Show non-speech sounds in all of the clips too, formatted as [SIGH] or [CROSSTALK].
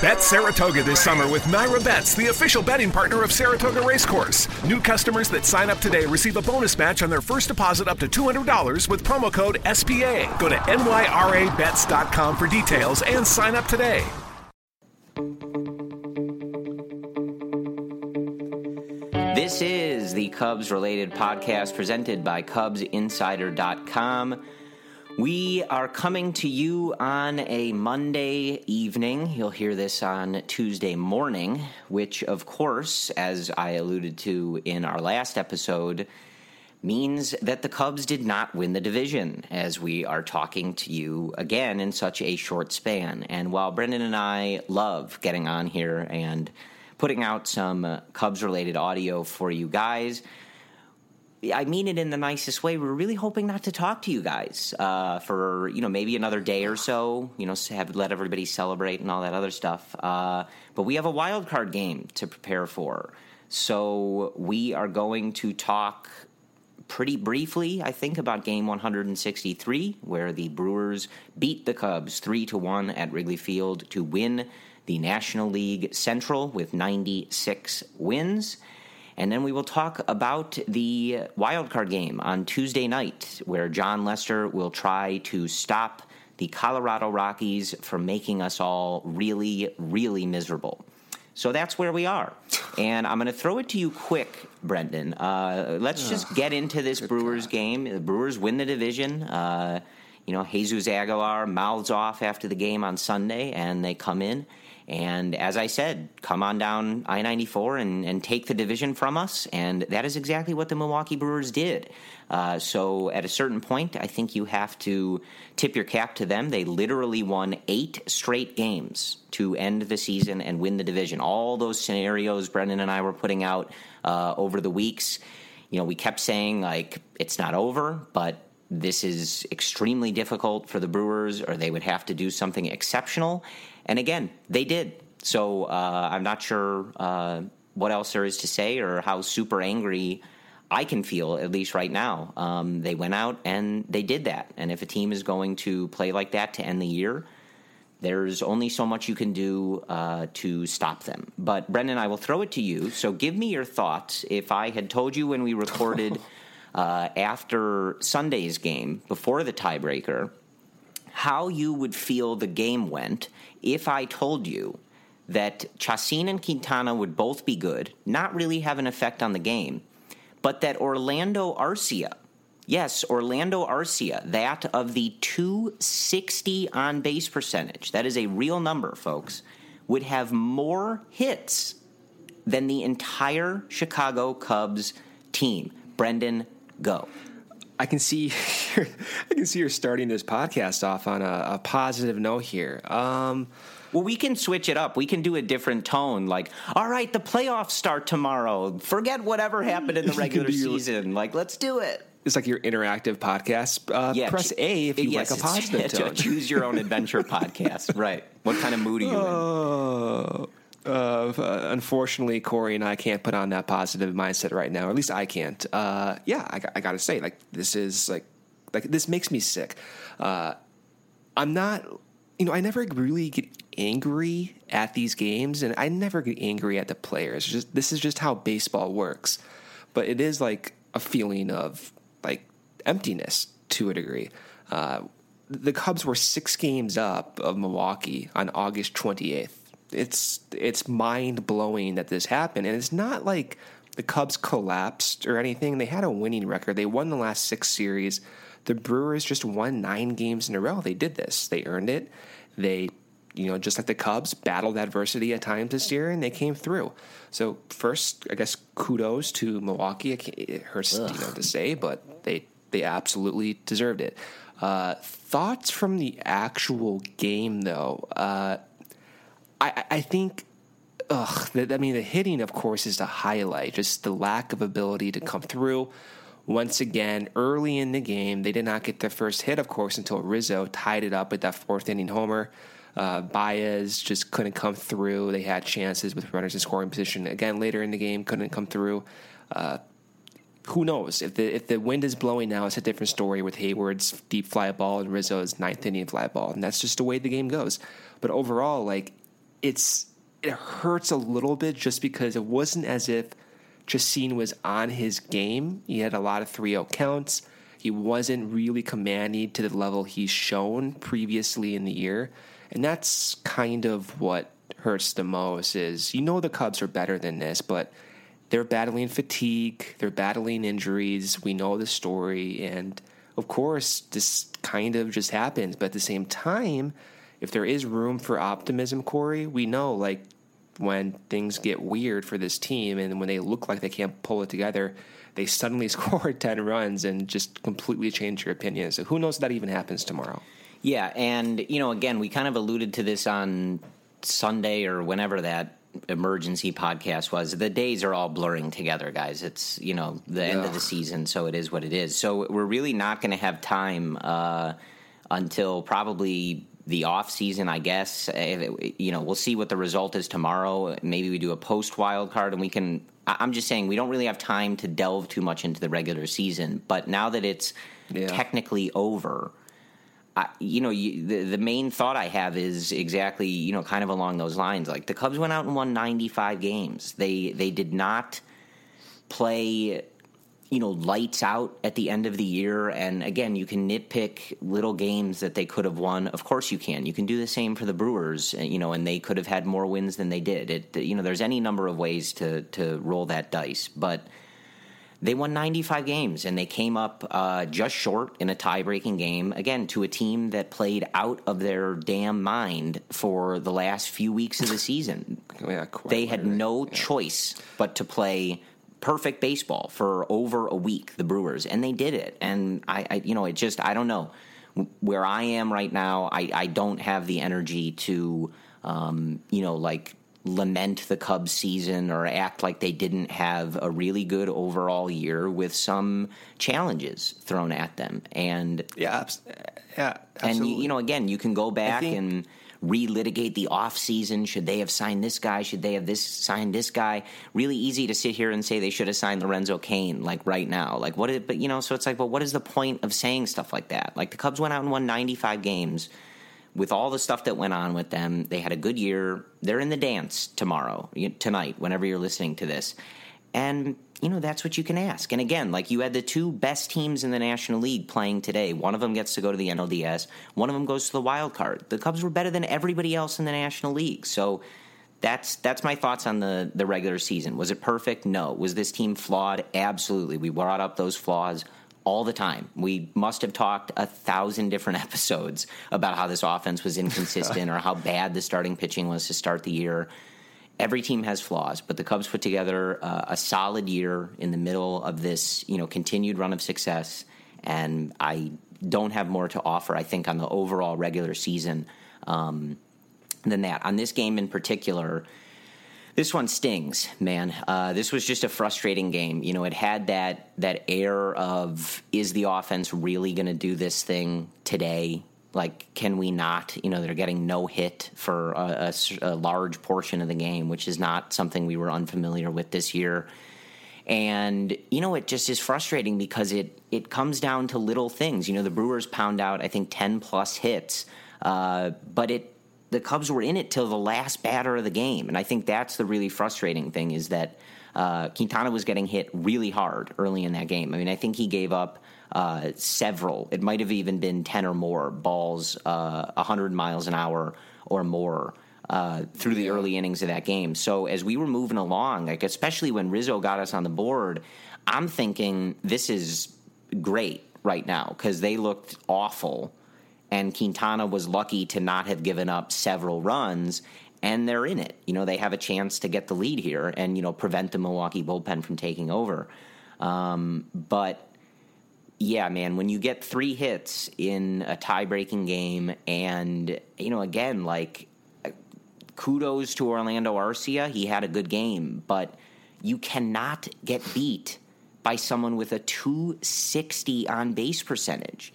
Bet Saratoga this summer with NYRA Bets, the official betting partner of Saratoga Racecourse. New customers that sign up today receive a bonus match on their first deposit up to $200 with promo code SPA. Go to nyrabets.com for details and sign up today. This is the Cubs related podcast presented by CubsInsider.com. We are coming to you on a Monday evening. You'll hear this on Tuesday morning, which, of course, as I alluded to in our last episode, means that the Cubs did not win the division as we are talking to you again in such a short span. And while Brendan and I love getting on here and putting out some Cubs related audio for you guys. I mean it in the nicest way. We're really hoping not to talk to you guys uh, for you know maybe another day or so. You know, have let everybody celebrate and all that other stuff. Uh, but we have a wild card game to prepare for, so we are going to talk pretty briefly, I think, about game 163, where the Brewers beat the Cubs three to one at Wrigley Field to win the National League Central with 96 wins. And then we will talk about the wildcard game on Tuesday night, where Jon Lester will try to stop the Colorado Rockies from making us all really, really miserable. So that's where we are. [LAUGHS] And I'm going to throw it to you quick, Brendan. Uh, let's just get into this Brewers game. The Brewers win the division. Uh, you know, Jesus Aguilar mouths off after the game on Sunday, and they come in and as I said, come on down I 94 and, and take the division from us. And that is exactly what the Milwaukee Brewers did. Uh, so at a certain point, I think you have to tip your cap to them. They literally won eight straight games to end the season and win the division. All those scenarios Brendan and I were putting out uh, over the weeks. You know, we kept saying, like, it's not over, but this is extremely difficult for the Brewers, or they would have to do something exceptional. And again, they did. So uh, I'm not sure uh, what else there is to say or how super angry I can feel, at least right now. Um, they went out and they did that. And if a team is going to play like that to end the year, there's only so much you can do uh, to stop them. But Brendan, I will throw it to you. So give me your thoughts. If I had told you when we recorded [LAUGHS] uh, after Sunday's game, before the tiebreaker, how you would feel the game went if I told you that Chacin and Quintana would both be good, not really have an effect on the game, but that Orlando Arcia, yes, Orlando Arcia, that of the 260 on base percentage, that is a real number, folks, would have more hits than the entire Chicago Cubs team. Brendan, go. I can see [LAUGHS] I can see you're starting this podcast off on a, a positive note here. Um, well, we can switch it up. We can do a different tone. Like, all right, the playoffs start tomorrow. Forget whatever happened in the [LAUGHS] regular season. Like, let's do it. It's like your interactive podcast. Uh, yeah, press A if you yes, like a positive [LAUGHS] tone. Choose your own adventure podcast. Right. What kind of mood are you in? Uh, unfortunately, Corey and I can't put on that positive mindset right now. Or at least I can't. Uh, yeah, I, I got to say, like this is like like this makes me sick. Uh, I'm not you know, I never really get angry at these games, and I never get angry at the players. Just this is just how baseball works. But it is like a feeling of like emptiness to a degree. Uh, the Cubs were six games up of Milwaukee on August 28th. It's it's mind blowing that this happened, and it's not like the Cubs collapsed or anything. They had a winning record. They won the last six series. The Brewers just won nine games in a row. They did this. They earned it. They, you know, just like the Cubs, battled adversity at times this year, and they came through. So first, I guess kudos to Milwaukee. It hurts, you know, to say, but they they absolutely deserved it. Uh, thoughts from the actual game, though. Uh, I, I think, ugh, I mean, the hitting, of course, is the highlight. Just the lack of ability to come through. Once again, early in the game, they did not get their first hit, of course, until Rizzo tied it up with that fourth inning homer. Uh, Baez just couldn't come through. They had chances with runners in scoring position. Again, later in the game, couldn't come through. Uh, who knows if the if the wind is blowing now? It's a different story with Hayward's deep fly ball and Rizzo's ninth inning fly ball, and that's just the way the game goes. But overall, like it's it hurts a little bit just because it wasn't as if Chacin was on his game. He had a lot of 3-0 counts. He wasn't really commanding to the level he's shown previously in the year, and that's kind of what hurts the most. Is you know the Cubs are better than this, but they're battling fatigue, they're battling injuries. We know the story, and of course, this kind of just happens. But at the same time, if there is room for optimism, Corey, we know like when things get weird for this team and when they look like they can't pull it together, they suddenly [LAUGHS] score 10 runs and just completely change your opinion. So who knows if that even happens tomorrow? Yeah, and you know, again, we kind of alluded to this on Sunday or whenever that emergency podcast was the days are all blurring together guys it's you know the end of the season so it is what it is so we're really not going to have time uh, until probably the off season i guess you know we'll see what the result is tomorrow maybe we do a post wild card and we can i'm just saying we don't really have time to delve too much into the regular season but now that it's yeah. technically over I, you know, you, the the main thought I have is exactly you know kind of along those lines. Like the Cubs went out and won 95 games. They they did not play you know lights out at the end of the year. And again you can nitpick little games that they could have won. Of course you can. You can do the same for the brewers uh, you know and they could have had more wins than they did. It you know there's any number of ways to to roll that dice. But they won 95 games and they came up uh, just short in a tie breaking game, again, to a team that played out of their damn mind for the last few weeks of the season. [LAUGHS] yeah, they had no yeah. choice but to play perfect baseball for over a week, the Brewers, and they did it. And I, I you know, it just, I don't know. Where I am right now, I, I don't have the energy to, um, you know, like lament the Cubs season or act like they didn't have a really good overall year with some challenges thrown at them. And yeah, yeah, absolutely. and you know, again, you can go back think, and relitigate the off season. Should they have signed this guy? Should they have this signed this guy? Really easy to sit here and say they should have signed Lorenzo Cain like right now. Like what? Is, but you know, so it's like, well, what is the point of saying stuff like that? Like the Cubs went out and won 95 games with all the stuff that went on with them, they had a good year. They're in the dance tomorrow, tonight, whenever you're listening to this. And, you know, that's what you can ask. And again, like you had the two best teams in the National League playing today. One of them gets to go to the NLDS, one of them goes to the wild card. The Cubs were better than everybody else in the National League. So that's that's my thoughts on the the regular season. Was it perfect? No. Was this team flawed? Absolutely. We brought up those flaws all the time. We must have talked a thousand different [LAUGHS] episodes about how this offense was inconsistent [LAUGHS] or how bad the starting pitching was to start the year. Every team has flaws, but the Cubs put together uh, a solid year in the middle of this, you know, continued run of success, and I don't have more to offer. I think on the overall regular season um, than that. On this game in particular, this one stings, man. Uh, this was just a frustrating game. You know, it had that that air of is the offense really going to do this thing today? Like, can we not? You know, they're getting no hit for a, a, a large portion of the game, which is not something we were unfamiliar with this year. And you know, it just is frustrating because it it comes down to little things. You know, the Brewers pound out I think ten plus hits Uh, but it the Cubs were in it till the last batter of the game, and I think that's the really frustrating thing is that uh, Quintana was getting hit really hard early in that game. I mean, I think he gave up uh, several. It might have even been ten or more balls, uh, hundred miles an hour or more. Uh, through the early innings of that game. So as we were moving along, like especially when Rizzo got us on the board, I'm thinking this is great right now because they looked awful and Quintana was lucky to not have given up several runs and they're in it. You know, they have a chance to get the lead here and, you know, prevent the Milwaukee bullpen from taking over. Um, but yeah, man, when you get three hits in a tie breaking game, and, you know, again, like, kudos to Orlando Arcia. He had a good game, but you cannot get beat by someone with a 260 on base percentage.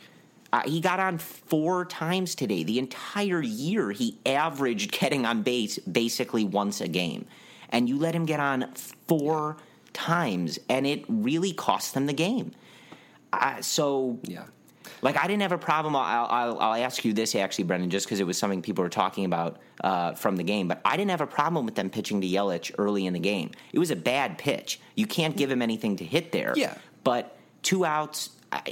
Uh, he got on four times today. The entire year, he averaged getting on base basically once a game. And you let him get on four times, and it really cost them the game. Uh, so, Yeah. like, I didn't have a problem. I'll, I'll, I'll ask you this actually, Brendan, just because it was something people were talking about uh, from the game. But I didn't have a problem with them pitching to Yelich early in the game. It was a bad pitch. You can't give him anything to hit there. Yeah. But two outs,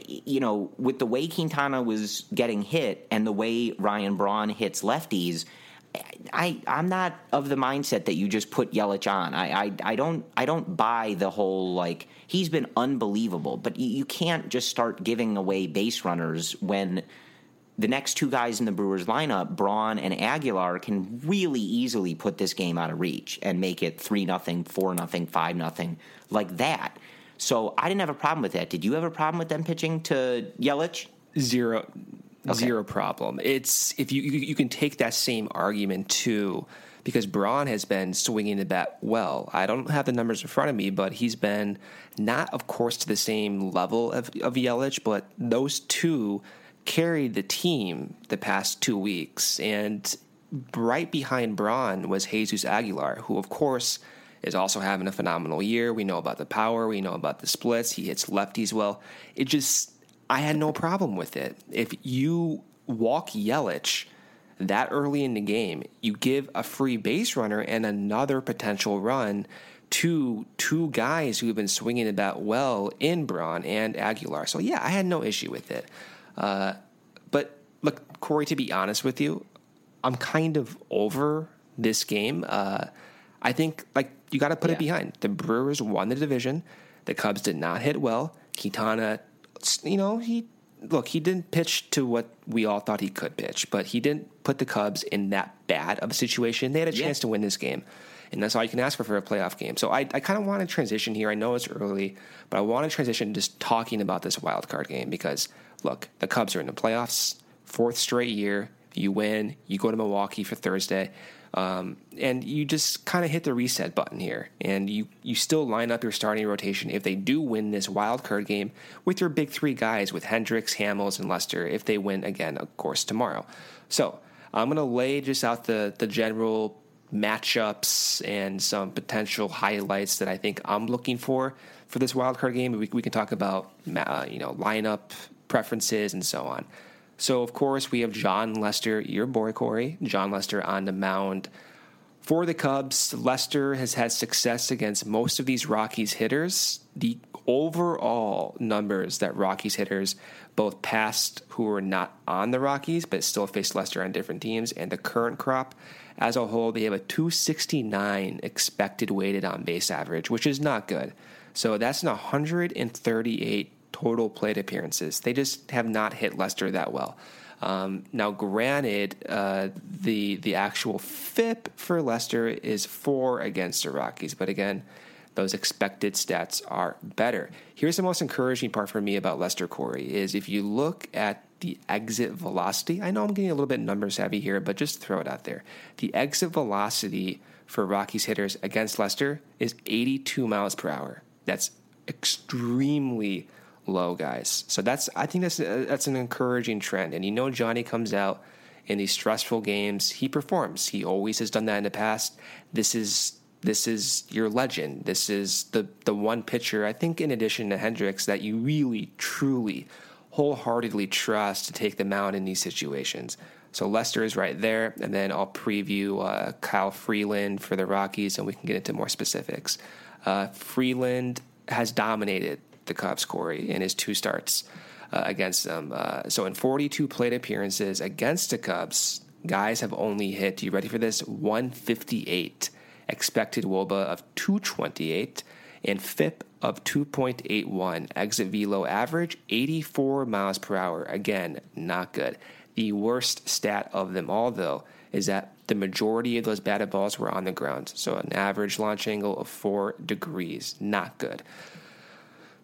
you know, with the way Quintana was getting hit and the way Ryan Braun hits lefties, I I'm not of the mindset that you just put Yelich on. I I, I don't I don't buy the whole like he's been unbelievable, but you, you can't just start giving away base runners when the next two guys in the Brewers lineup, Braun and Aguilar, can really easily put this game out of reach and make it three nothing, four nothing, five nothing, like that. So I didn't have a problem with that. Did you have a problem with them pitching to Yelich? Zero, zero problem. It's if you, you you can take that same argument too, because Braun has been swinging the bat well. I don't have the numbers in front of me, but he's been not, of course, to the same level of of Yelich, but those two carried the team the past two weeks, and right behind Braun was Jesus Aguilar, who, of course. Is also having a phenomenal year. We know about the power. We know about the splits. He hits lefties well. It just I had no problem with it. If you walk Yelich that early in the game, you give a free base runner and another potential run to two guys who have been swinging the bat well in Braun and Aguilar. So yeah, I had no issue with it. Uh, but look, Corey, to be honest with you, I'm kind of over this game. Uh, I think like you got to put Yeah. it behind. The Brewers won the division. The Cubs did not hit well. Quintana, you know, he look he didn't pitch to what we all thought he could pitch, but he didn't put the Cubs in that bad of a situation. They had a Yeah. chance to win this game. And that's all you can ask for for a playoff game. So I, I kind of want to transition here. I know it's early, but I want to transition just talking about this wild card game because look, the Cubs are in the playoffs, fourth straight year. You win, you go to Milwaukee for Thursday, um, and you just kind of hit the reset button here, and you you still line up your starting rotation if they do win this wild card game with your big three guys with Hendricks, Hamels, and Lester. If they win again, of course, tomorrow. So I'm gonna lay just out the the general matchups and some potential highlights that I think I'm looking for for this wild card game. We, we can talk about uh, you know lineup preferences and so on. So of course we have Jon Lester, your boy Corey, Jon Lester on the mound for the Cubs. Lester has had success against most of these Rockies hitters. The overall numbers that Rockies hitters, both past who were not on the Rockies but still faced Lester on different teams, and the current crop as a whole, they have a 269 expected weighted on base average, which is not good. So that's an 138 total plate appearances. They just have not hit Lester that well. Um, now, granted, uh, the the actual FIP for Lester is four against the Rockies, but again, those expected stats are better. Here's the most encouraging part for me about Lester Corey is if you look at the exit velocity. I know I'm getting a little bit numbers heavy here, but just throw it out there. The exit velocity for Rockies hitters against Lester is 82 miles per hour. That's extremely low, guys. So that's I think that's uh, that's an encouraging trend. And you know, Johnny comes out in these stressful games, he performs. He always has done that in the past. This is this is your legend. This is the the one pitcher I think, in addition to Hendricks, that you really truly wholeheartedly trust to take the mound in these situations. So Lester is right there, and then I'll preview uh, Kyle Freeland for the Rockies, and we can get into more specifics. Uh, Freeland has dominated the Cubs, Corey, in his two starts uh, against them. Uh, so in 42 plate appearances against the Cubs, guys have only hit. You ready for this? 158 expected WOBA of 228 and FIP of 2.81. Exit velo average 84 miles per hour. Again, not good. The worst stat of them all, though, is that the majority of those batted balls were on the ground. So an average launch angle of four degrees. Not good.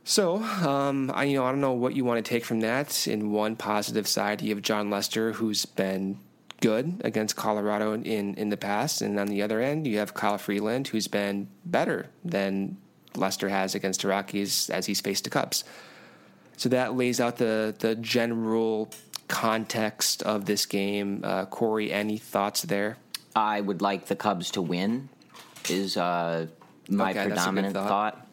So, um, I you know I don't know what you want to take from that. In one positive side, you have Jon Lester, who's been good against Colorado in in the past, and on the other end, you have Kyle Freeland, who's been better than Lester has against the Rockies as he's faced the Cubs. So that lays out the the general context of this game. Uh, Corey, any thoughts there? I would like the Cubs to win. Is uh, my Okay, that's a good predominant thought. thought.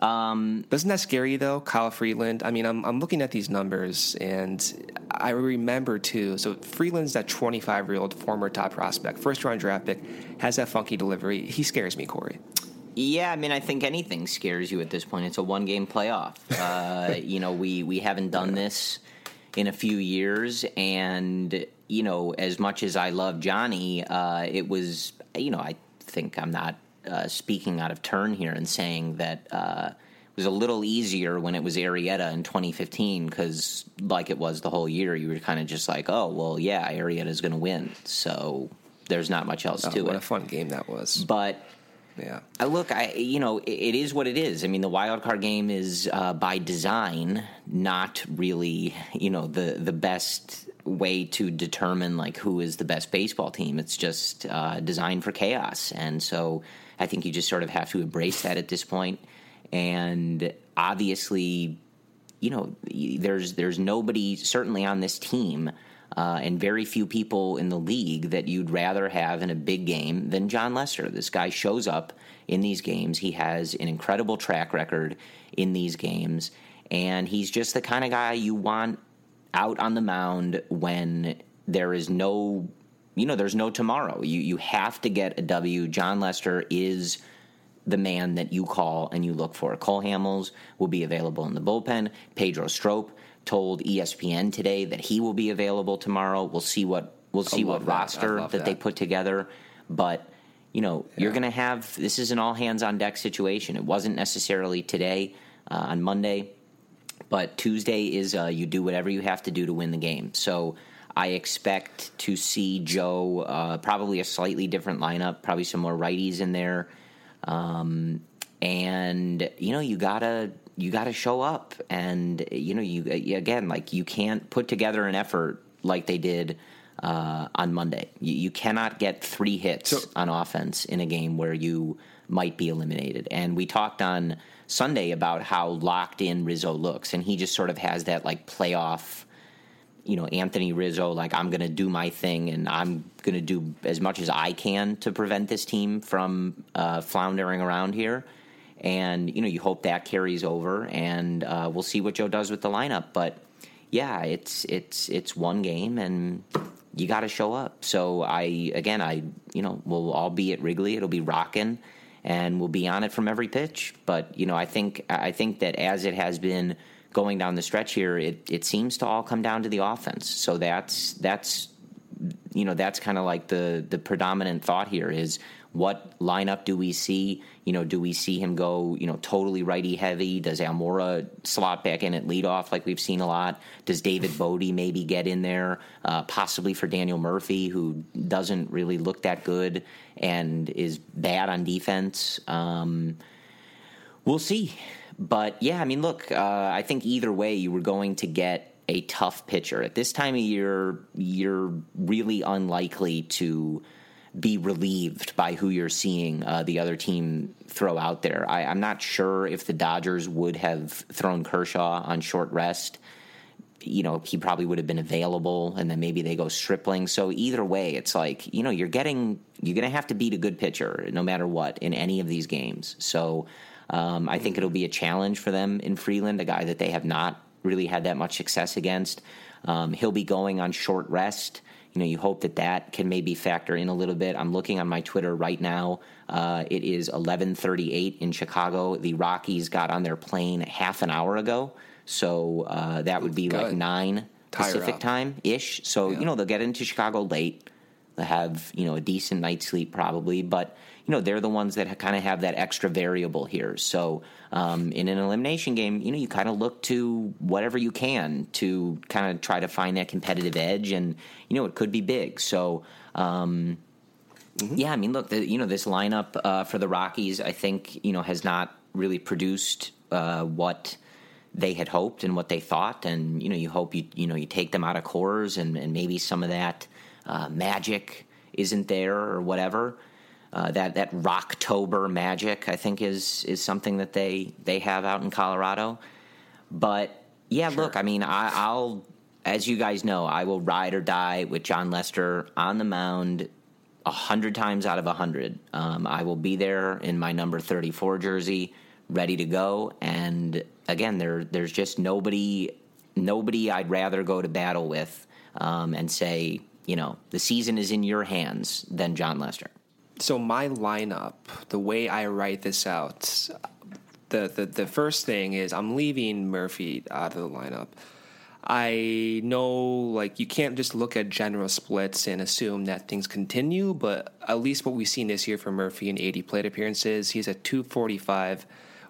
Um, Doesn't that scare you though, Kyle Freeland? I mean, I'm I'm looking at these numbers and I remember too. So Freeland's that 25 year old former top prospect, first round draft pick, has that funky delivery. He scares me, Corey. Yeah, I mean, I think anything scares you at this point. It's a one game playoff. [LAUGHS] Uh, you know, we, we haven't done this in a few years. And, you know, as much as I love Johnny, uh, it was, you know, I think I'm not uh, speaking out of turn here and saying that uh, it was a little easier when it was Arrieta in 2015 because, like it was the whole year, you were kind of just like, oh, well, yeah, Arrieta's going to win. So there's not much else Oh, to what it. What a fun game that was. but Yeah. I look, I you know, it, it is what it is. I mean, the wild card game is uh, by design not really, you know, the the best way to determine like who is the best baseball team. It's just uh, designed for chaos, and so I think you just sort of have to embrace that at this point. And obviously, you know, there's there's nobody certainly on this team. Uh, and very few people in the league that you'd rather have in a big game than Jon Lester. This guy shows up in these games. He has an incredible track record in these games, and he's just the kind of guy you want out on the mound when there is no, you know, there's no tomorrow. You you have to get a W. Jon Lester is the man that you call and you look for. Cole Hamels will be available in the bullpen. Pedro Strop told ESPN today that he will be available tomorrow. We'll see what we'll see what that. Roster love that, they put together, but you know you're going to have this is an all hands on deck situation. It wasn't necessarily today uh, on Monday, but Tuesday is uh, you do whatever you have to do to win the game. So I expect to see Joe uh, probably a slightly different lineup, probably some more righties in there, um, and you know you gotta you gotta show up, and you know you again like you can't put together an effort like they did. Uh, on Monday, you, you cannot get three hits So- on offense in a game where you might be eliminated. And we talked on Sunday about how locked in Rizzo looks, and he just sort of has that like playoff, you know, Anthony Rizzo, like I'm going to do my thing and I'm going to do as much as I can to prevent this team from uh, floundering around here. And you know, you hope that carries over, and uh, we'll see what Joe does with the lineup. But yeah, it's it's it's one game, and you got to show up. So I again, I you know, we'll all be at Wrigley. It'll be rocking, and we'll be on it from every pitch. But you know, I think I think that as it has been going down the stretch here, it it seems to all come down to the offense. So that's that's you know that's kind of like the the predominant thought here is what lineup do we see? You know, do we see him go you know totally righty heavy? Does Almora slot back in at leadoff like we've seen a lot? Does David Bote maybe get in there, uh, possibly for Daniel Murphy, who doesn't really look that good and is bad on defense? Um, We'll see. But yeah, I mean, look, uh, I think either way, you were going to get a tough pitcher. At this time of year, you're really unlikely to be relieved by who you're seeing uh, the other team throw out there. I, I'm not sure if the Dodgers would have thrown Kershaw on short rest. You know, he probably would have been available, and then maybe they go Stripling. So either way, it's like you know you're getting you're going to have to beat a good pitcher no matter what in any of these games. So um, I think it'll be a challenge for them in Freeland, a guy that they have not really had that much success against. Um, he'll be going on short rest. you know, you hope that that can maybe factor in a little bit. I'm looking on my Twitter right now. Uh, it is 11:38 in Chicago. The Rockies got on their plane half an hour ago, so uh, that would be Good. like nine Tire Pacific up. time ish. So you know they'll get into Chicago late. They'll have you know a decent night's sleep probably, but you know they're the ones that kind of have that extra variable here. So um, in an elimination game, you know you kind of look to whatever you can to kind of try to find that competitive edge, and you know it could be big. So. Um, yeah, I mean, look, the, you know, this lineup uh, for the Rockies, I think, you know, has not really produced uh, what they had hoped and what they thought. And you know, you hope you you know you take them out of Coors and, and maybe some of that uh, magic isn't there or whatever. Uh, that that Rocktober magic, I think, is is something that they they have out in Colorado. But yeah, look, I mean, I, I'll as you guys know, I will ride or die with Jon Lester on the mound a hundred times out of a hundred. Um, I will be there in my number thirty-four jersey, ready to go. And again, there there's just nobody nobody I'd rather go to battle with um, and say, you know, the season is in your hands than Jon Lester. So my lineup, the way I write this out, the, the the first thing is I'm leaving Murphy out of the lineup. I know like you can't just look at general splits and assume that things continue, but at least what we've seen this year for Murphy in 80 plate appearances, he's at 245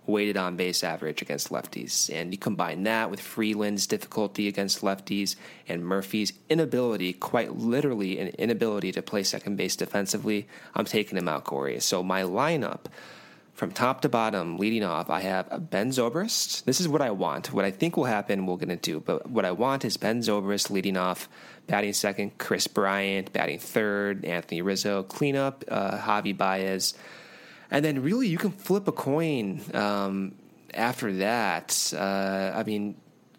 weighted on base average against lefties. And you combine that with Freeland's difficulty against lefties and Murphy's inability, quite literally an inability to play second base defensively, I'm taking him out, Corey. So my lineup from top to bottom, leading off, I have Ben Zobrist. This is what I want. What I think will happen, we're going to do. But what I want is Ben Zobrist leading off, batting second, Kris Bryant, batting third, Anthony Rizzo, cleanup, uh, Javy Baez. And then really, you can flip a coin um, after that. Uh, I mean,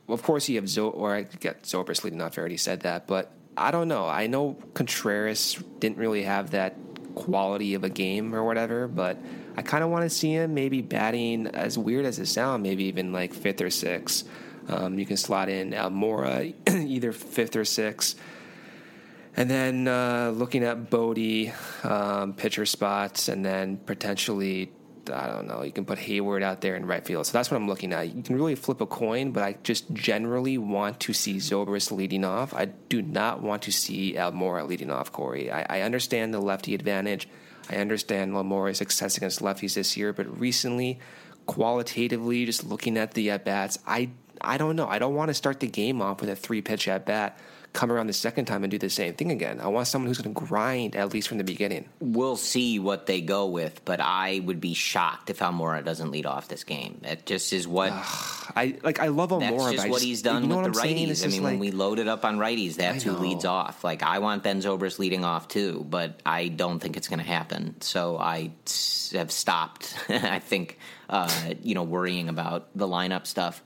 of course, you have Zo, or I get Zobrist leading off. I already said that, but I don't know. I know Contreras didn't really have that quality of a game or whatever, but I kind of want to see him maybe batting as weird as it sounds, maybe even like fifth or sixth. Um, you can slot in Almora [CLEARS THROAT] either fifth or sixth. And then uh, looking at Bote, um, pitcher spots, and then potentially, I don't know, you can put Hayward out there in right field. So that's what I'm looking at. You can really flip a coin, but I just generally want to see Zobrist leading off. I do not want to see Almora leading off, Corey. I, I understand the lefty advantage. I understand Almora's success against lefties this year, but recently, qualitatively, just looking at the at bats, I I don't know. I don't want to start the game off with a three pitch at bat, come around the second time and do the same thing again. I want someone who's going to grind at least from the beginning. We'll see what they go with, but I would be shocked if Almora doesn't lead off this game. That just is what I like. I love Almora. That's just what just- he's done you know with the I'm righties. I mean, when we load it up on righties, that's who leads off. Like I want Ben Zobrist leading off too, but I don't think it's going to happen. So I have stopped. [LAUGHS] I think uh, you know worrying about the lineup stuff,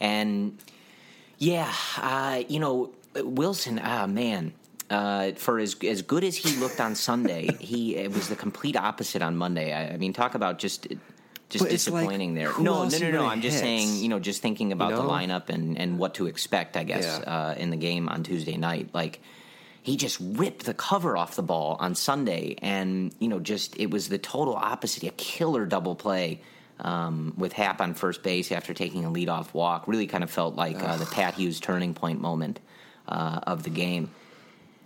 and yeah, uh, you know Wilson. Ah, man. Uh, for as as good as he looked on Sunday, [LAUGHS] he it was the complete opposite on Monday. I, I mean, talk about just just But it's like, disappointing there. No, no, no, no. I'm just hit? saying, you know, just thinking about the know? lineup and and what to expect. I guess Yeah. uh, in the game on Tuesday night, like he just ripped the cover off the ball on Sunday, and you know, just it was the total opposite. A killer double play. Um, with Happ on first base after taking a leadoff walk, really kind of felt like uh, the Pat Hughes turning point moment uh, of the game.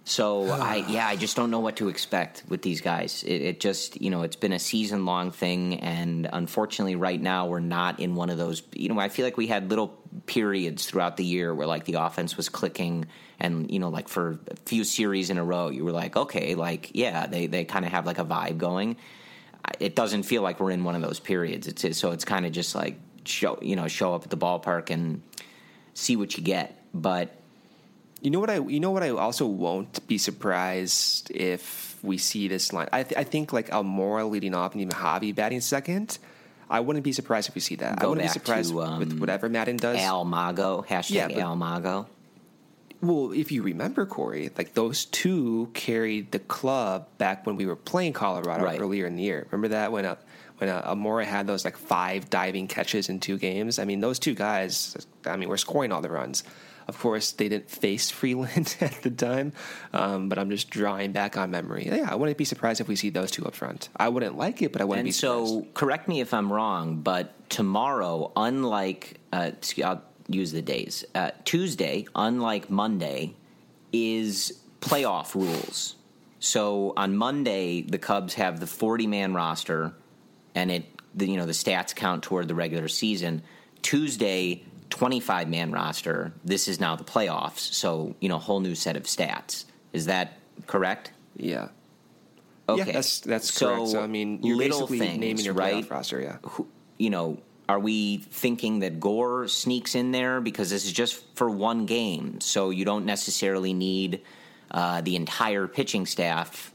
So [SIGHS] I yeah, I just don't know what to expect with these guys. It, it just you know it's been a season long thing, and unfortunately, right now we're not in one of those. You know, I feel like we had little periods throughout the year where like the offense was clicking, and you know, like for a few series in a row, you were like, okay, like yeah, they they kind of have like a vibe going. It doesn't feel like we're in one of those periods. It's so it's kind of just like show you know show up at the ballpark and see what you get, but. You know what I? You know what I also won't be surprised if we see this line. I, th- I think like Almora leading off and even Javy batting second. I wouldn't be surprised if we see that. I wouldn't be surprised to, um, with whatever Maddon does. Al Mago, hashtag Yeah, but- Al Mago. Well, if you remember, Corey, like those two carried the club back when we were playing Colorado Right. earlier in the year. Remember that when uh, when uh, Almora had those like five diving catches in two games. I mean, those two guys, I mean, we're scoring all the runs. Of course, they didn't face Freeland [LAUGHS] at the time, um, but I'm just drawing back on memory. Yeah, I wouldn't be surprised if we see those two up front. I wouldn't like it, but I wouldn't and be surprised. so, correct me if I'm wrong, but tomorrow, unlike uh, I'll use the days, uh, Tuesday, unlike Monday, is playoff rules. So on Monday, the Cubs have the 40 man roster, and it the, you know the stats count toward the regular season. Tuesday, 25 man roster. This is now the playoffs, so you know whole new set of stats. Is that correct? Yeah. Okay, Yeah, that's that's correct. So I mean, you're little basically things, naming your right? playoff roster. Yeah. Who, you know, are we thinking that Gore sneaks in there because this is just for one game, so you don't necessarily need uh, the entire pitching staff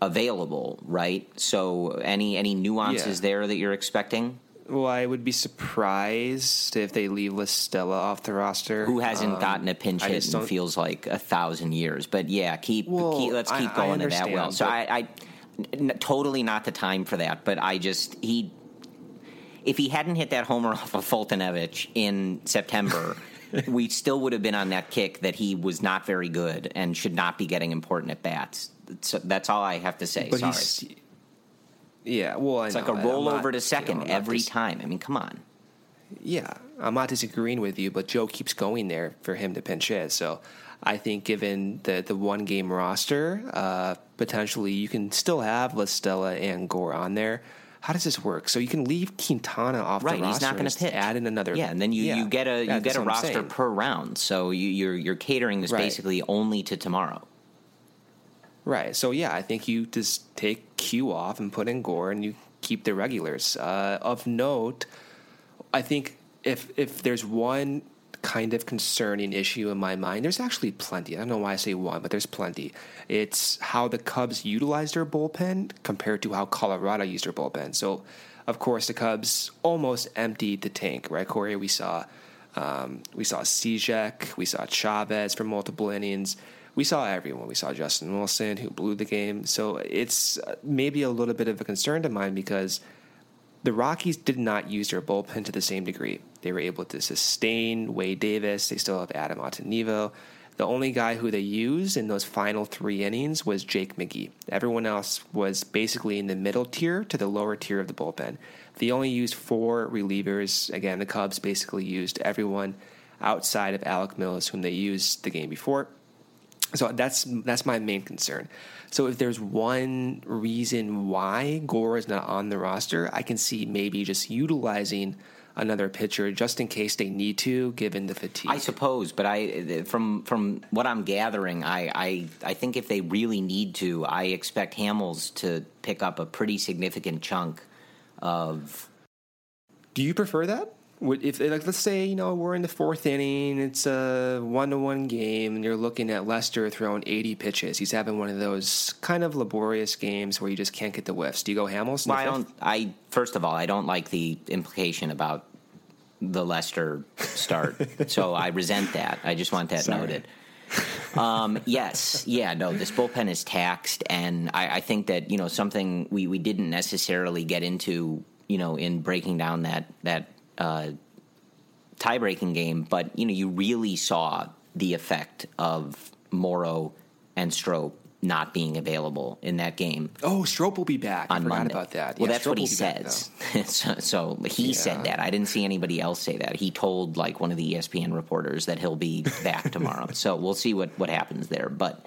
available, right? So any any nuances Yeah. there that you're expecting? Well, I would be surprised if they leave La Stella off the roster. Who hasn't Um, gotten a pinch I hit in feels like a thousand years? But yeah, keep, Well, keep let's keep I going to that well. So I, I n- totally not the time for that. But I just he if he hadn't hit that homer [LAUGHS] off of Foltynewicz in September. [LAUGHS] we still would have been on that kick that he was not very good and should not be getting important at bats. So that's all I have to say. But Sorry. Yeah, well, I It's like know. a I'm not- rollover you to second know, every dis- time. I mean, come on. Yeah, I'm not disagreeing with you, but Joe keeps going there for him to pinch hit. So I think, given the the one game roster, uh, potentially you can still have La Stella and Gore on there. How does this work? So you can leave Quintana off Right, the roster. he's not going to pitch. Add in another. Yeah, and then you, Yeah, you get a you get a roster per round. So you, you're you're catering this Right. basically only to tomorrow. Right. So yeah, I think you just take Q off and put in Gore, and you keep the regulars. Uh, of note, I think if if there's one kind of concerning issue in my mind, there's actually plenty. I don't know why I say one, but there's plenty. It's how the Cubs utilized their bullpen compared to how Colorado used their bullpen. So, of course, the Cubs almost emptied the tank, right, Corey? We saw um, we saw Cishek, we saw Chavez for multiple innings. We saw everyone. We saw Justin Wilson, who blew the game. So it's uh, maybe a little bit of a concern to mine because the Rockies did not use their bullpen to the same degree. They were able to sustain Wade Davis. They still have Adam Ottavino. The only guy who they used in those final three innings was Jake McGee. Everyone else was basically in the middle tier to the lower tier of the bullpen. They only used four relievers. Again, the Cubs basically used everyone outside of Alec Mills, whom they used the game before. So that's that's my main concern. So if there's one reason why Gore is not on the roster, I can see maybe just utilizing another pitcher just in case they need to, given the fatigue. I suppose, but I from from what I'm gathering, I, I I think if they really need to, I expect Hamels to pick up a pretty significant chunk of Do you prefer that? Would if like let's say you know we're in the fourth inning, it's a one to one game, and you're looking at Lester throwing 80 pitches. He's having one of those kind of laborious games where you just can't get the whiffs. Do you go Hamels? Well, I don't. I first of all, I don't like the implication about the Lester start, [LAUGHS] so I resent that. I just want that Sorry. noted. Um, yes, yeah, no, this bullpen is taxed, and I, I think that you know something we, we didn't necessarily get into, you know, in breaking down that that uh, tie breaking game, but you know, you really saw the effect of Morrow and Strop not being available in that game Oh, Strop will be back. I on forgot Monday. about that. Well, Yeah, that's Strop what he be back, says. [LAUGHS] so, so he said that. I didn't see anybody else say that. He told like one of the ESPN reporters that he'll be back tomorrow. [LAUGHS] so we'll see what what happens there. But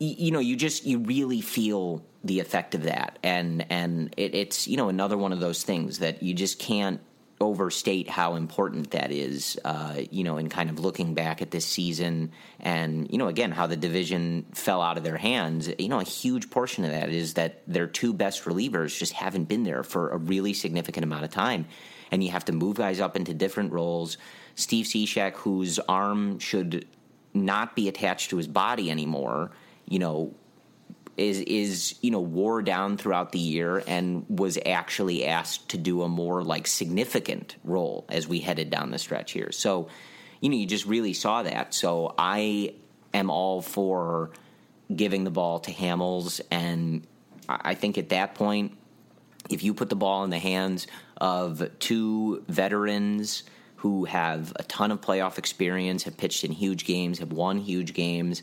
y- you know, you just you really feel the effect of that, and and it, it's you know another one of those things that you just can't overstate how important that is. Uh, you know, in kind of looking back at this season, and you know, again, how the division fell out of their hands. You know, a huge portion of that is that their two best relievers just haven't been there for a really significant amount of time, and you have to move guys up into different roles. Steve Cishek, whose arm should not be attached to his body anymore, you know, is is you know wore down throughout the year and was actually asked to do a more like significant role as we headed down the stretch here. So, you know, you just really saw that. So I am all for giving the ball to Hamels, and I I think at that point, if you put the ball in the hands of two veterans who have a ton of playoff experience, have pitched in huge games, have won huge games.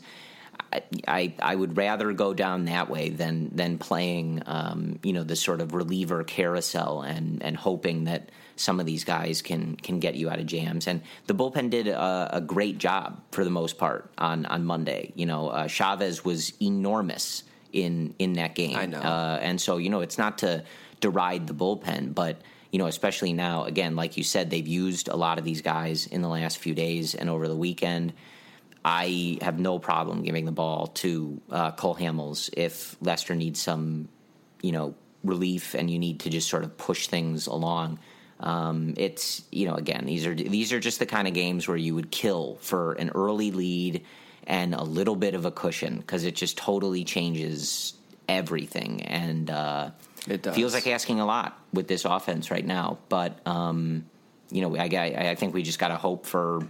I, I, I would rather go down that way than than playing um, you know the sort of reliever carousel and and hoping that some of these guys can can get you out of jams. And the bullpen did a, a great job for the most part on on Monday. You know, uh, Chavez was enormous in in that game. I know. Uh, and so you know, it's not to deride the bullpen, but you know, especially now, again, like you said, they've used a lot of these guys in the last few days and over the weekend. I have no problem giving the ball to uh, Cole Hamels if Lester needs some, you know, relief and you need to just sort of push things along. Um, it's you know again these are these are just the kind of games where you would kill for an early lead and a little bit of a cushion because it just totally changes everything and uh, It does. feels like asking a lot with this offense right now. But um, you know I, I, I think we just got to hope for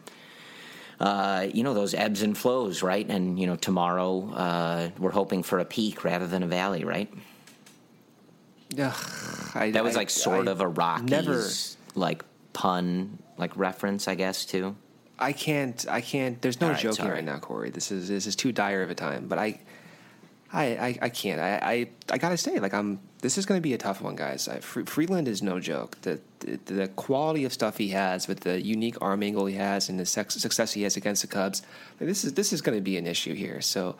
uh, you know those ebbs and flows, right? And you know tomorrow uh, we're hoping for a peak rather than a valley, right? Ugh, I, That was I- like sort I of a Rockies Never. like pun like reference, I guess too. I can't. I can't. There's no right, joking sorry. right now, Corey. This is this is too dire of a time. But I, I, I, I can't. I, I, I gotta say, like I'm. This is going to be a tough one, guys. I, Freeland is no joke. The, the the quality of stuff he has with the unique arm angle he has and the success he has against the Cubs. This is this is going to be an issue here. So.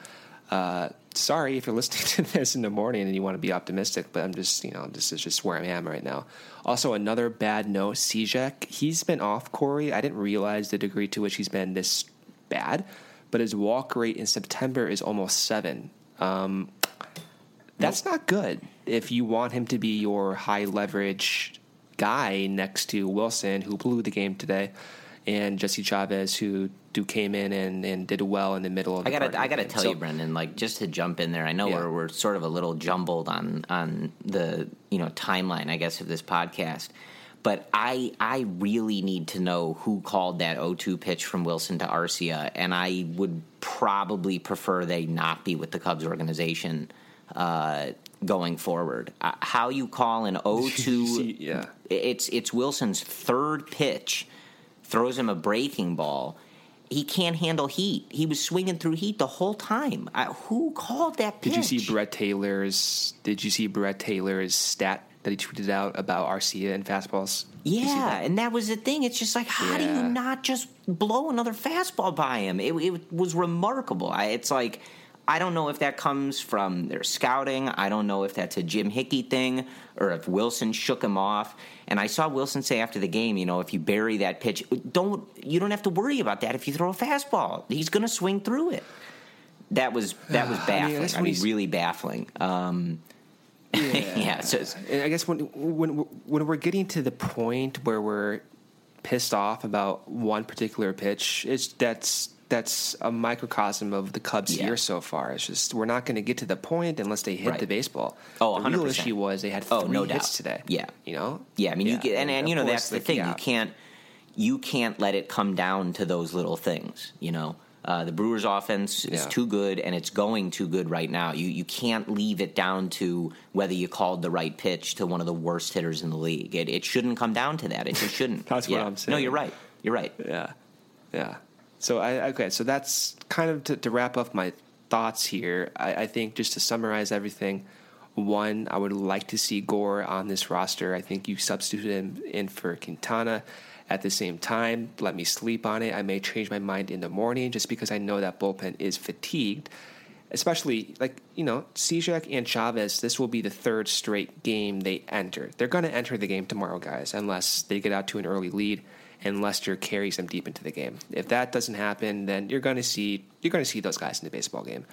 Uh, sorry if you're [LAUGHS] listening to this in the morning and you want to be optimistic, but I'm just, you know, this is just where I am right now. Also, another bad note, Cishek, he's been off, Corey. I didn't realize the degree to which he's been this bad, but his walk rate in September is almost seven. Um, that's not good if you want him to be your high leverage guy next to Wilson, who blew the game today, and Jesse Chavez, who do came in and, and did well in the middle of the I gotta, I gotta game. tell So- you, Brendan. Like, just to jump in there, I know Yeah. we're we're sort of a little jumbled on on the you know timeline, I guess, of this podcast. But I I really need to know who called that 0-2 pitch from Wilson to Arcia, and I would probably prefer they not be with the Cubs organization uh, going forward. Uh, how you call an [LAUGHS] 0-2? Yeah. It's it's Wilson's third pitch, throws him a breaking ball. He can't handle heat. He was swinging through heat the whole time. I, who called that pitch? Did you see Brett Taylor's? Did you see Brett Taylor's stat that he tweeted out about Arcia and fastballs? Did you see Yeah, that? and that was the thing. It's just like, how do you not just blow another fastball by him? It, it was remarkable. I, it's like, I don't know if that comes from their scouting. I don't know if that's a Jim Hickey thing or if Wilson shook him off. And I saw Wilson say after the game, you know, if you bury that pitch, don't you don't have to worry about that if you throw a fastball. He's going to swing through it. That was that was [SIGHS] I mean, baffling. I mean, really baffling. Um, [LAUGHS] yeah, so I guess when when when we're getting to the point where we're pissed off about one particular pitch, it's that's that's a microcosm of the Cubs Yeah. year so far. It's just we're not going to get to the point unless they hit Right. the baseball. Oh, the real 100%. issue was they had Oh, three no hits doubt. today. Yeah. you know. Yeah, I mean, you get, and, and you know that's the thing. yeah. You can't you can't let it come down to those little things. You know, uh, the Brewers' offense is Yeah. too good, and it's going too good right now. You you can't leave it down to whether you called the right pitch to one of the worst hitters in the league. It, it shouldn't come down to that. It just shouldn't. [LAUGHS] That's what I'm saying. No, you're right. You're right. Yeah, yeah. So I okay. So that's kind of to, to wrap up my thoughts here. I, I think just to summarize everything. One, I would like to see Gore on this roster. I think you substituted him in for Quintana. At the same time, let me sleep on it. I may change my mind in the morning just because I know that bullpen is fatigued. Especially like you know, Cishek and Chavez. This will be the third straight game they enter. They're going to enter the game tomorrow, guys, unless they get out to an early lead and Lester carries them deep into the game. If that doesn't happen, then you're going to see you're going to see those guys in the baseball game.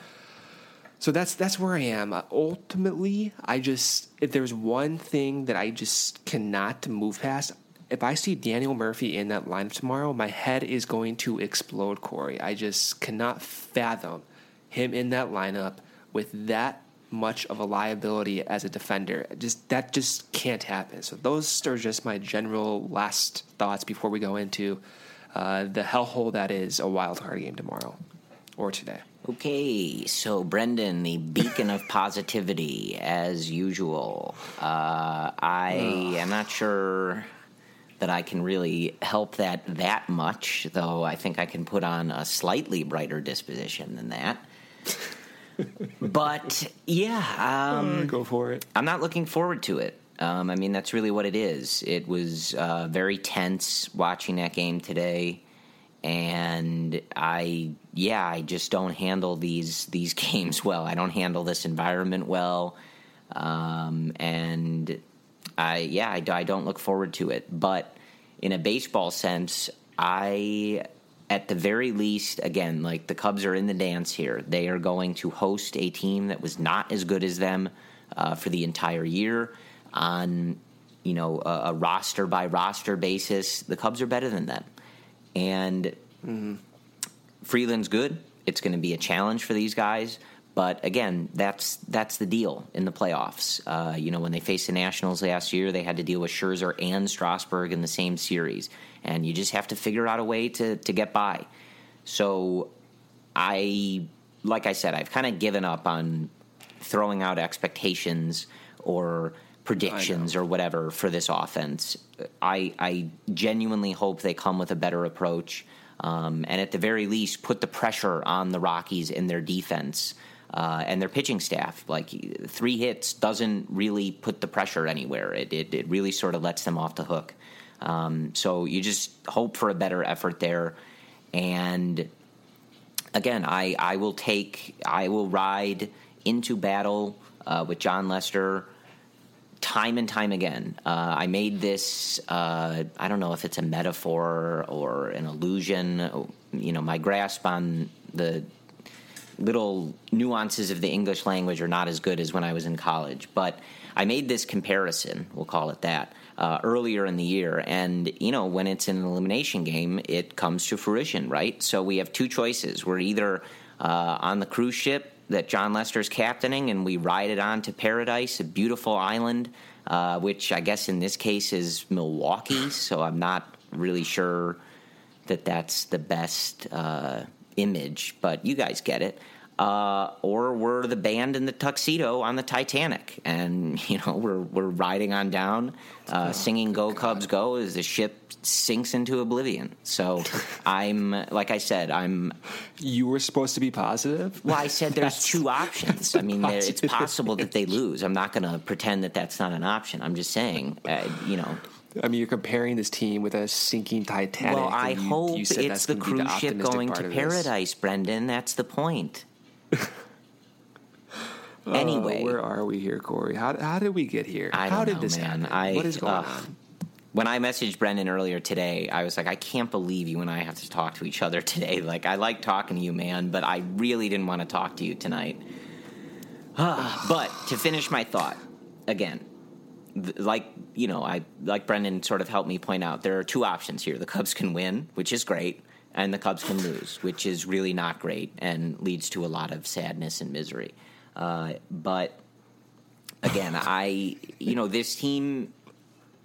So that's that's where I am. Uh, ultimately, I just if there's one thing that I just cannot move past, if I see Daniel Murphy in that lineup tomorrow, my head is going to explode, Corey. I just cannot fathom him in that lineup with that much of a liability as a defender. Just that just can't happen. So those are just my general last thoughts before we go into uh, the hellhole that is a wild card game tomorrow or today. Okay, so Brendan, the beacon of positivity, as usual. Uh, I am not sure that I can really help that that much, though I think I can put on a slightly brighter disposition than that. [LAUGHS] but yeah, um, Go for it. I'm not looking forward to it. Um, I mean, that's really what it is. It was uh, very tense watching that game today, and I, yeah, I just don't handle these these [LAUGHS] games well. I don't handle this environment well, um, and I, yeah, I, I don't look forward to it. But in a baseball sense, I at the very least, again, like the Cubs are in the dance here. They are going to host a team that was not as good as them uh, for the entire year on you know a, a roster by roster basis. The Cubs are better than them, and Freeland's good. It's going to be a challenge for these guys. But again, that's that's the deal in the playoffs. Uh, you know, when they faced the Nationals last year, they had to deal with Scherzer and Strasburg in the same series, and you just have to figure out a way to to get by. So, I, like I said, I've kind of given up on throwing out expectations or predictions or whatever for this offense. I I genuinely hope they come with a better approach, um, and at the very least, put the pressure on the Rockies in their defense. Uh, and their pitching staff, like three hits, doesn't really put the pressure anywhere. It, it, it really sort of lets them off the hook. Um, so you just hope for a better effort there. And again, I, I will take, I will ride into battle uh, with Jon Lester time and time again. Uh, I made this, uh, I don't know if it's a metaphor or an illusion. You know, my grasp on the little nuances of the English language are not as good as when I was in college. But I made this comparison, we'll call it that, uh, earlier in the year. And, you know, when it's an elimination game, it comes to fruition, right? So we have two choices. We're either uh, on the cruise ship that Jon Lester's captaining and we ride it on to paradise, a beautiful island, uh, which I guess in this case is Milwaukee. So I'm not really sure that that's the best uh, image, but you guys get it. Uh, or we're the band in the tuxedo on the Titanic, and [LAUGHS] you know we're we're riding on down, uh, singing "Go Cubs Go" as the ship sinks into oblivion. So [LAUGHS] I'm like I said, I'm. You were supposed to be positive. Well, I said there's [LAUGHS] two options. I mean, there, it's possible that they lose. I'm not going to pretend that that's not an option. I'm just saying, uh, you know. I mean, you're comparing this team with a sinking Titanic. Well, I you- hope you it's the cruise ship going to paradise, Brendan. That's the point. Uh, [LAUGHS] anyway, where are we here, Corey? How, how did we get here? I how did know, this man. happen? I, what is going ugh. on? when I messaged Brendan earlier today, I was like, I can't believe you and I have to talk to each other [LAUGHS] today. Like, I like talking to you, man, but I really didn't want to talk to you tonight. [SIGHS] but to finish my thought, again, like you know, I like Brendan sort of helped me point out there are two options here: the Cubs can win, which is great, and the Cubs can lose, which is really not great and leads to a lot of sadness and misery. Uh, but again, I you know this team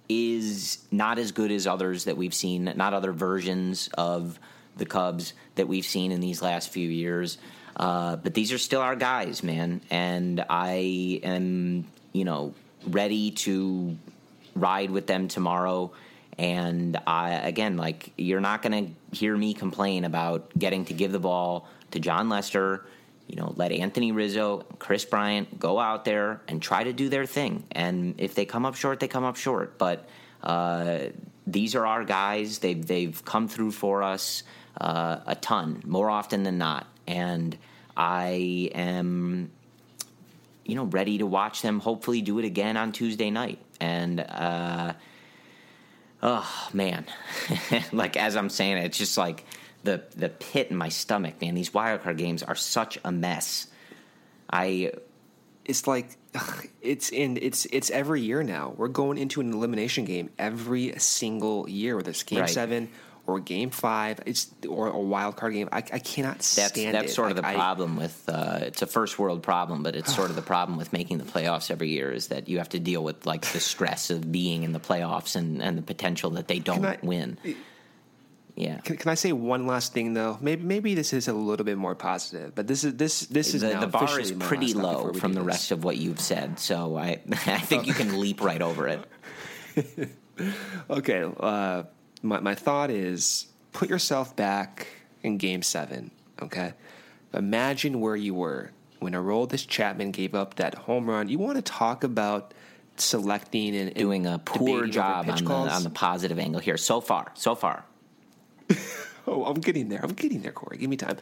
is not as good as others that we've seen, not other versions of the Cubs that we've seen in these last few years. Uh, but these are still our guys, man, and I am, you know, ready to ride with them tomorrow. And I, again, like you're not going to hear me complain about getting to give the ball to Jon Lester. You know, let Anthony Rizzo, Kris Bryant go out there and try to do their thing. And if they come up short, they come up short. But uh, these are our guys. They've they've come through for us uh, a ton, more often than not. And I am, you know, ready to watch them. Hopefully, do it again on Tuesday night. And uh, oh man, [LAUGHS] like as I'm saying it, it's just like the the pit in my stomach, man. These wild card games are such a mess. I It's like [SIGHS] it's in it's it's every year now. We're going into an elimination game every single year, whether it's game Right. seven or game five. It's or a wild card game. I, I cannot that's stand that's it. sort of Like, the I- problem with uh, it's a first world problem, but it's sort of the problem with making the playoffs every year is that you have to deal with like the stress of being in the playoffs and and the potential that they don't I- win. Yeah. Can, can I say one last thing though? Maybe maybe this is a little bit more positive, but this is this this is the, the bar is pretty low from the this. rest of what you've said, so I [LAUGHS] I think you can leap right over it. [LAUGHS] Okay, uh, my my thought is put yourself back in Game Seven. Okay, imagine where you were when Aroldis Chapman gave up that home run. You want to talk about selecting and, and Doing a poor job on the on the positive angle here so far. So far, [LAUGHS] Oh, I'm getting there. I'm getting there, Corey. Give me time.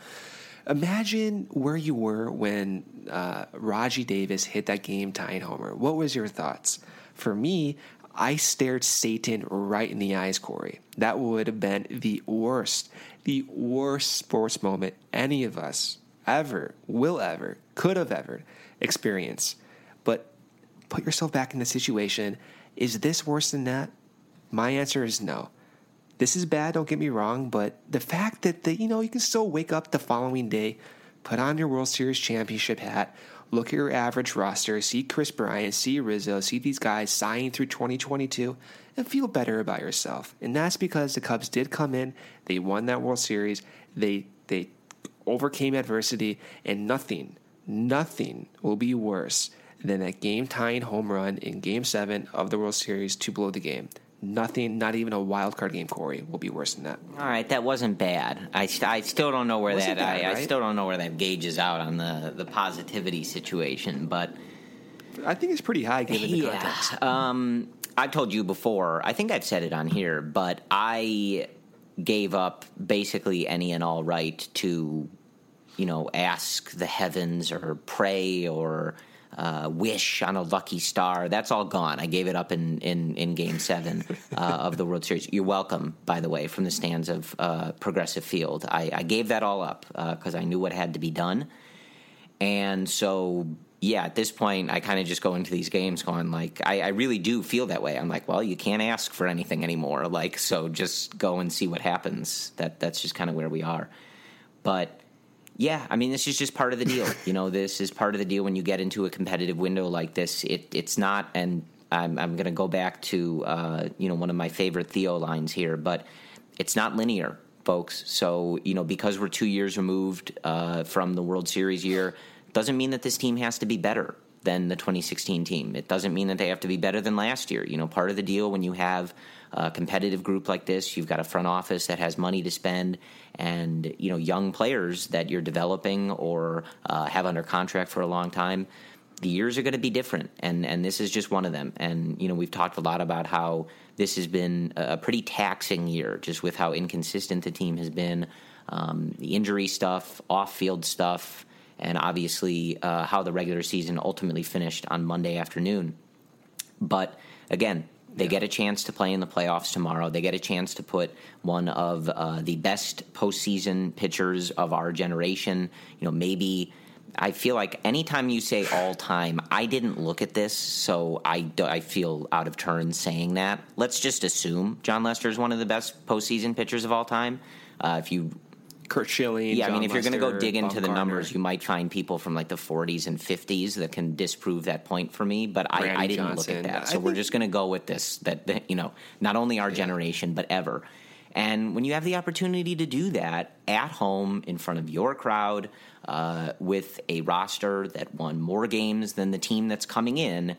Imagine where you were when uh, Rajai Davis hit that game tying homer. What was your thoughts? For me, I stared Satan right in the eyes, Corey. That would have been the worst, the worst sports moment any of us ever, will ever, could have ever experienced. But put yourself back in the situation. Is this worse than that? My answer is no this is bad, don't get me wrong, but the fact that the, you know you can still wake up the following day, put on your World Series championship hat, look at your average roster, see Kris Bryant, see Rizzo, see these guys signing through 2022, and feel better about yourself. And that's because the Cubs did come in, they won that World Series, they they overcame adversity, and nothing, nothing will be worse than that game tying home run in Game Seven of the World Series to blow the game. Nothing, not even a wild card game, Corey, will be worse than that. all right, that wasn't bad. I, st- I still don't know where that bad, I, I still don't know where that gauges out on the the positivity situation, but. I think it's pretty high given the context. Um, I've told you before, I think I've said it on here, but I gave up basically any and all right to, you know, ask the heavens or pray or uh, wish on a lucky star. That's all gone. I gave it up in, in, in game seven uh, [LAUGHS] of the World Series. You're welcome, by the way, from the stands of uh, Progressive Field. I, I gave that all up because I knew what had to be done. And so, yeah, at this point, I kind of just go into these games going like, I, I really do feel that way. I'm like, well, you can't ask for anything anymore. Like, so just go and see what happens. That that's just kind of where we are. But yeah, I mean, this is just part of the deal. [LAUGHS] you know, this is part of the deal when you get into a competitive window like this. It it's not, and I'm I'm going to go back to uh, you know one of my favorite Theo lines here, but it's not linear, folks. So you know, because we're two years removed uh, from the World Series year, doesn't mean that this team has to be better than the 2016 team. It doesn't mean that they have to be better than last year. You know, part of the deal when you have a competitive group like this, you've got a front office that has money to spend, and you know, young players that you're developing or uh, have under contract for a long time. The years are going to be different, and and this is just one of them. And you know, we've talked a lot about how this has been a pretty taxing year, just with how inconsistent the team has been, um, the injury stuff, off-field stuff and obviously uh, how the regular season ultimately finished on Monday afternoon. But again, they get a chance to play in the playoffs tomorrow. They get a chance to put one of uh, the best postseason pitchers of our generation. You know, maybe I feel like anytime you say all time, I didn't look at this, so I, do- I feel out of turn saying that. Let's just assume Jon Lester is one of the best postseason pitchers of all time. Uh, if you Curt Schilling. yeah, I mean, John if you're going to go dig into Bob the numbers, you might find people from like the 40s and 50s that can disprove that point for me. But I, I didn't Johnson. look at that, I so we're just going to go with this. That, that you know, not only our generation but ever. And when you have the opportunity to do that at home in front of your crowd uh, with a roster that won more games than the team that's coming in,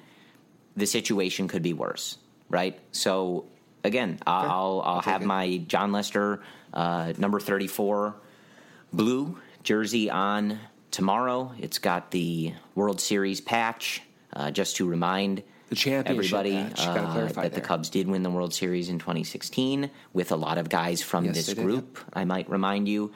the situation could be worse, right? So again, I'll I'll have it. my Jon Lester uh, number 34 blue jersey on tomorrow. It's got the World Series patch, uh, just to remind The championship everybody. Uh, that the. Cubs did win the World Series in 2016 with a lot of guys from Yes, this did, group. I might remind you,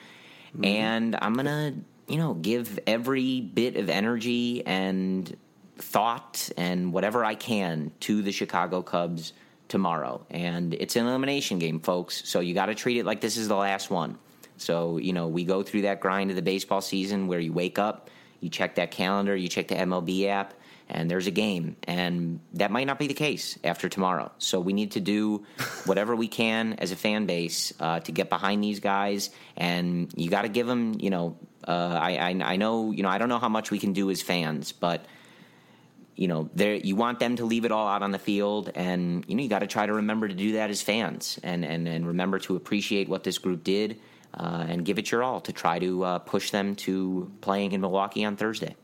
Mm-hmm. and I'm gonna you know give every bit of energy and thought and whatever I can to the Chicago Cubs tomorrow. And it's an elimination game, folks. So you got to treat it like this is the last one. So, you know, we go through that grind of the baseball season where you wake up, you check that calendar, you check the MLB app, and there's a game. And that might not be the case after tomorrow. So we need to do [LAUGHS] whatever we can as a fan base uh, to get behind these guys. And you got to give them, you know, uh, I, I, I know, you know, I don't know how much we can do as fans, but you know, there you want them to leave it all out on the field, and you know you got to try to remember to do that as fans, and and and remember to appreciate what this group did, uh, and give it your all to try to uh, push them to playing in Milwaukee on Thursday.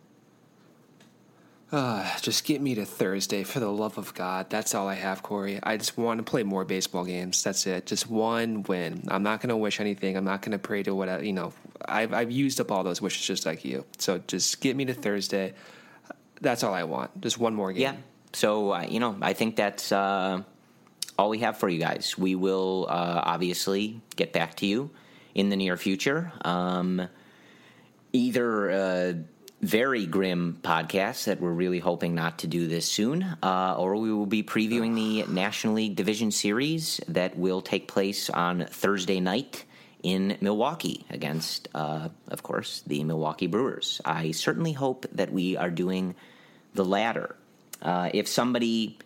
Uh, just get me to Thursday for the love of God. That's all I have, Corey. I just want to play more baseball games. That's it. Just one win. I'm not going to wish anything. I'm not going to pray to what you know. I've I've used up all those wishes just like you. So just get me to Thursday. That's all I want. Just one more game. Yeah. So uh, you know, I think that's uh, all we have for you guys. We will uh, obviously get back to you in the near future. Um, either uh, very grim podcast that we're really hoping not to do this soon, uh, or we will be previewing the National League Division Series that will take place on Thursday night in Milwaukee against, uh, of course, the Milwaukee Brewers. I certainly hope that we are doing the latter. Uh, if somebody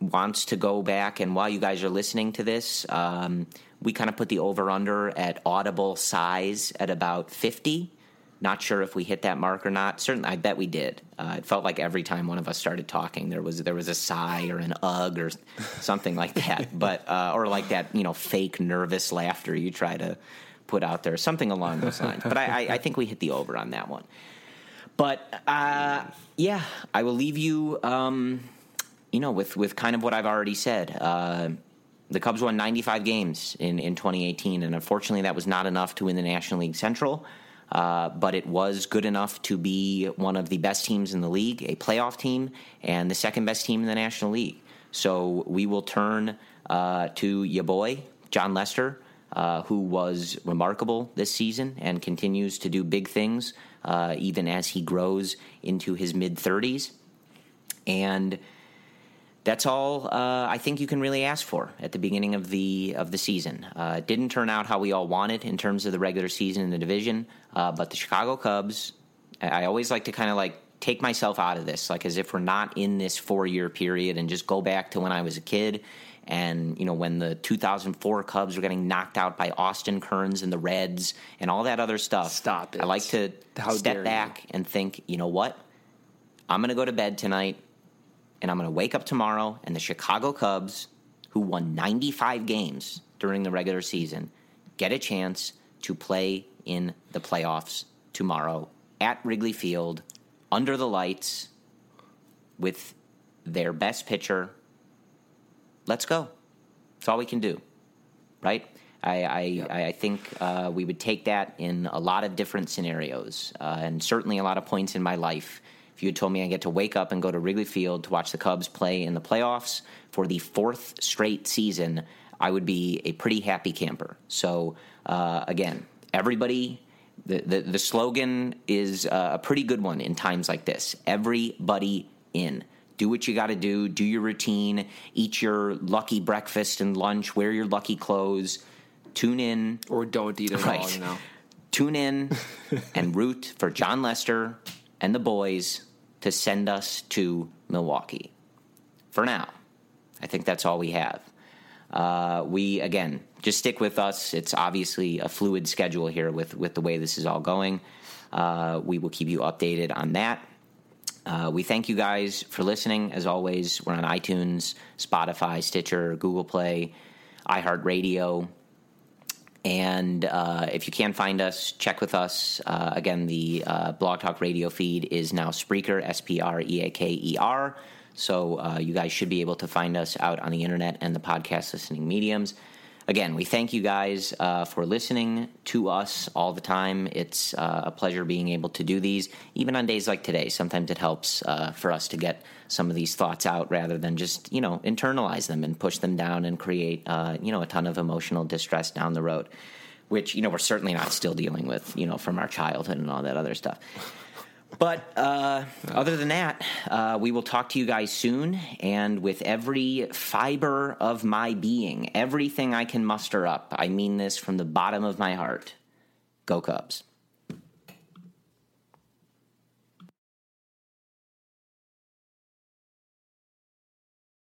wants to go back, and while you guys are listening to this, um, we kind of put the over under at audible sighs at about 50. Not sure if we hit that mark or not. Certainly, I bet we did. Uh, it felt like every time one of us started talking, there was there was a sigh or an ugh or something like that. [LAUGHS] But uh, or like that, you know, fake nervous laughter you try to put out there, something along those lines. But I, I, I think we hit the over on that one. But uh, yeah, I will leave you, um, you know, with with kind of what I've already said. Uh, the Cubs won 95 games in, in 2018, and unfortunately, that was not enough to win the National League Central. Uh, but it was good enough to be one of the best teams in the league, a playoff team, and the second best team in the National League. So we will turn uh, to your boy, Jon Lester, uh, who was remarkable this season and continues to do big things uh, even as he grows into his mid 30s. And that's all uh, I think you can really ask for at the beginning of the of the season. Uh, it didn't turn out how we all wanted in terms of the regular season in the division, uh, but the Chicago Cubs. I always like to kind of like take myself out of this, like as if we're not in this four year period, and just go back to when I was a kid. And you know when the 2004 Cubs were getting knocked out by Austin Kearns and the Reds and all that other stuff. Stop it! I like to How step back you. and think, you know what? I'm going to go to bed tonight and I'm going to wake up tomorrow and the Chicago Cubs, who won 95 games during the regular season, get a chance to play in the playoffs tomorrow at Wrigley Field under the lights with their best pitcher. Let's go. That's all we can do, right? I, I, I think uh, we would take that in a lot of different scenarios, uh, and certainly a lot of points in my life. If you had told me I get to wake up and go to Wrigley Field to watch the Cubs play in the playoffs for the fourth straight season, I would be a pretty happy camper. So, uh, again, everybody, the, the, the slogan is uh, a pretty good one in times like this everybody in. Do what you got to do, do your routine, eat your lucky breakfast and lunch, wear your lucky clothes, tune in Or don't eat at all. Right. You know. tune in [LAUGHS] and root for Jon Lester and the boys to send us to Milwaukee. For now, I think that's all we have. Uh, we again just stick with us. It's obviously a fluid schedule here with with the way this is all going. Uh, we will keep you updated on that. Uh, we thank you guys for listening. As always, we're on iTunes, Spotify, Stitcher, Google Play, iHeartRadio. And uh, if you can't find us, check with us. Uh, again, the uh, Blog Talk Radio feed is now Spreaker, S P R E A K E R. So uh, you guys should be able to find us out on the internet and the podcast listening mediums. Again, we thank you guys uh, for listening to us all the time. It's uh, a pleasure being able to do these, even on days like today. Sometimes it helps uh, for us to get some of these thoughts out rather than just, you know, internalize them and push them down and create, uh, you know, a ton of emotional distress down the road, which, you know, we're certainly not still dealing with, you know, from our childhood and all that other stuff. But uh, other than that, uh, we will talk to you guys soon. And with every fiber of my being, everything I can muster up, I mean this from the bottom of my heart. Go Cubs.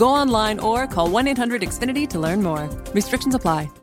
Go online or call 1 800 Xfinity to learn more. Restrictions apply.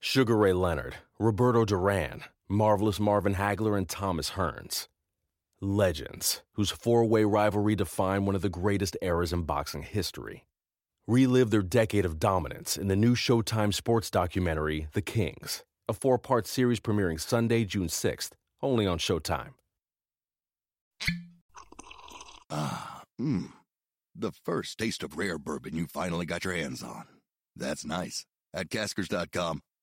Sugar Ray Leonard, Roberto Duran, Marvelous Marvin Hagler, and Thomas Hearns. Legends, whose four way rivalry defined one of the greatest eras in boxing history. Relive their decade of dominance in the new Showtime sports documentary, The Kings, a four part series premiering Sunday, June 6th, only on Showtime. Ah, mmm. The first taste of rare bourbon you finally got your hands on. That's nice. At Caskers.com,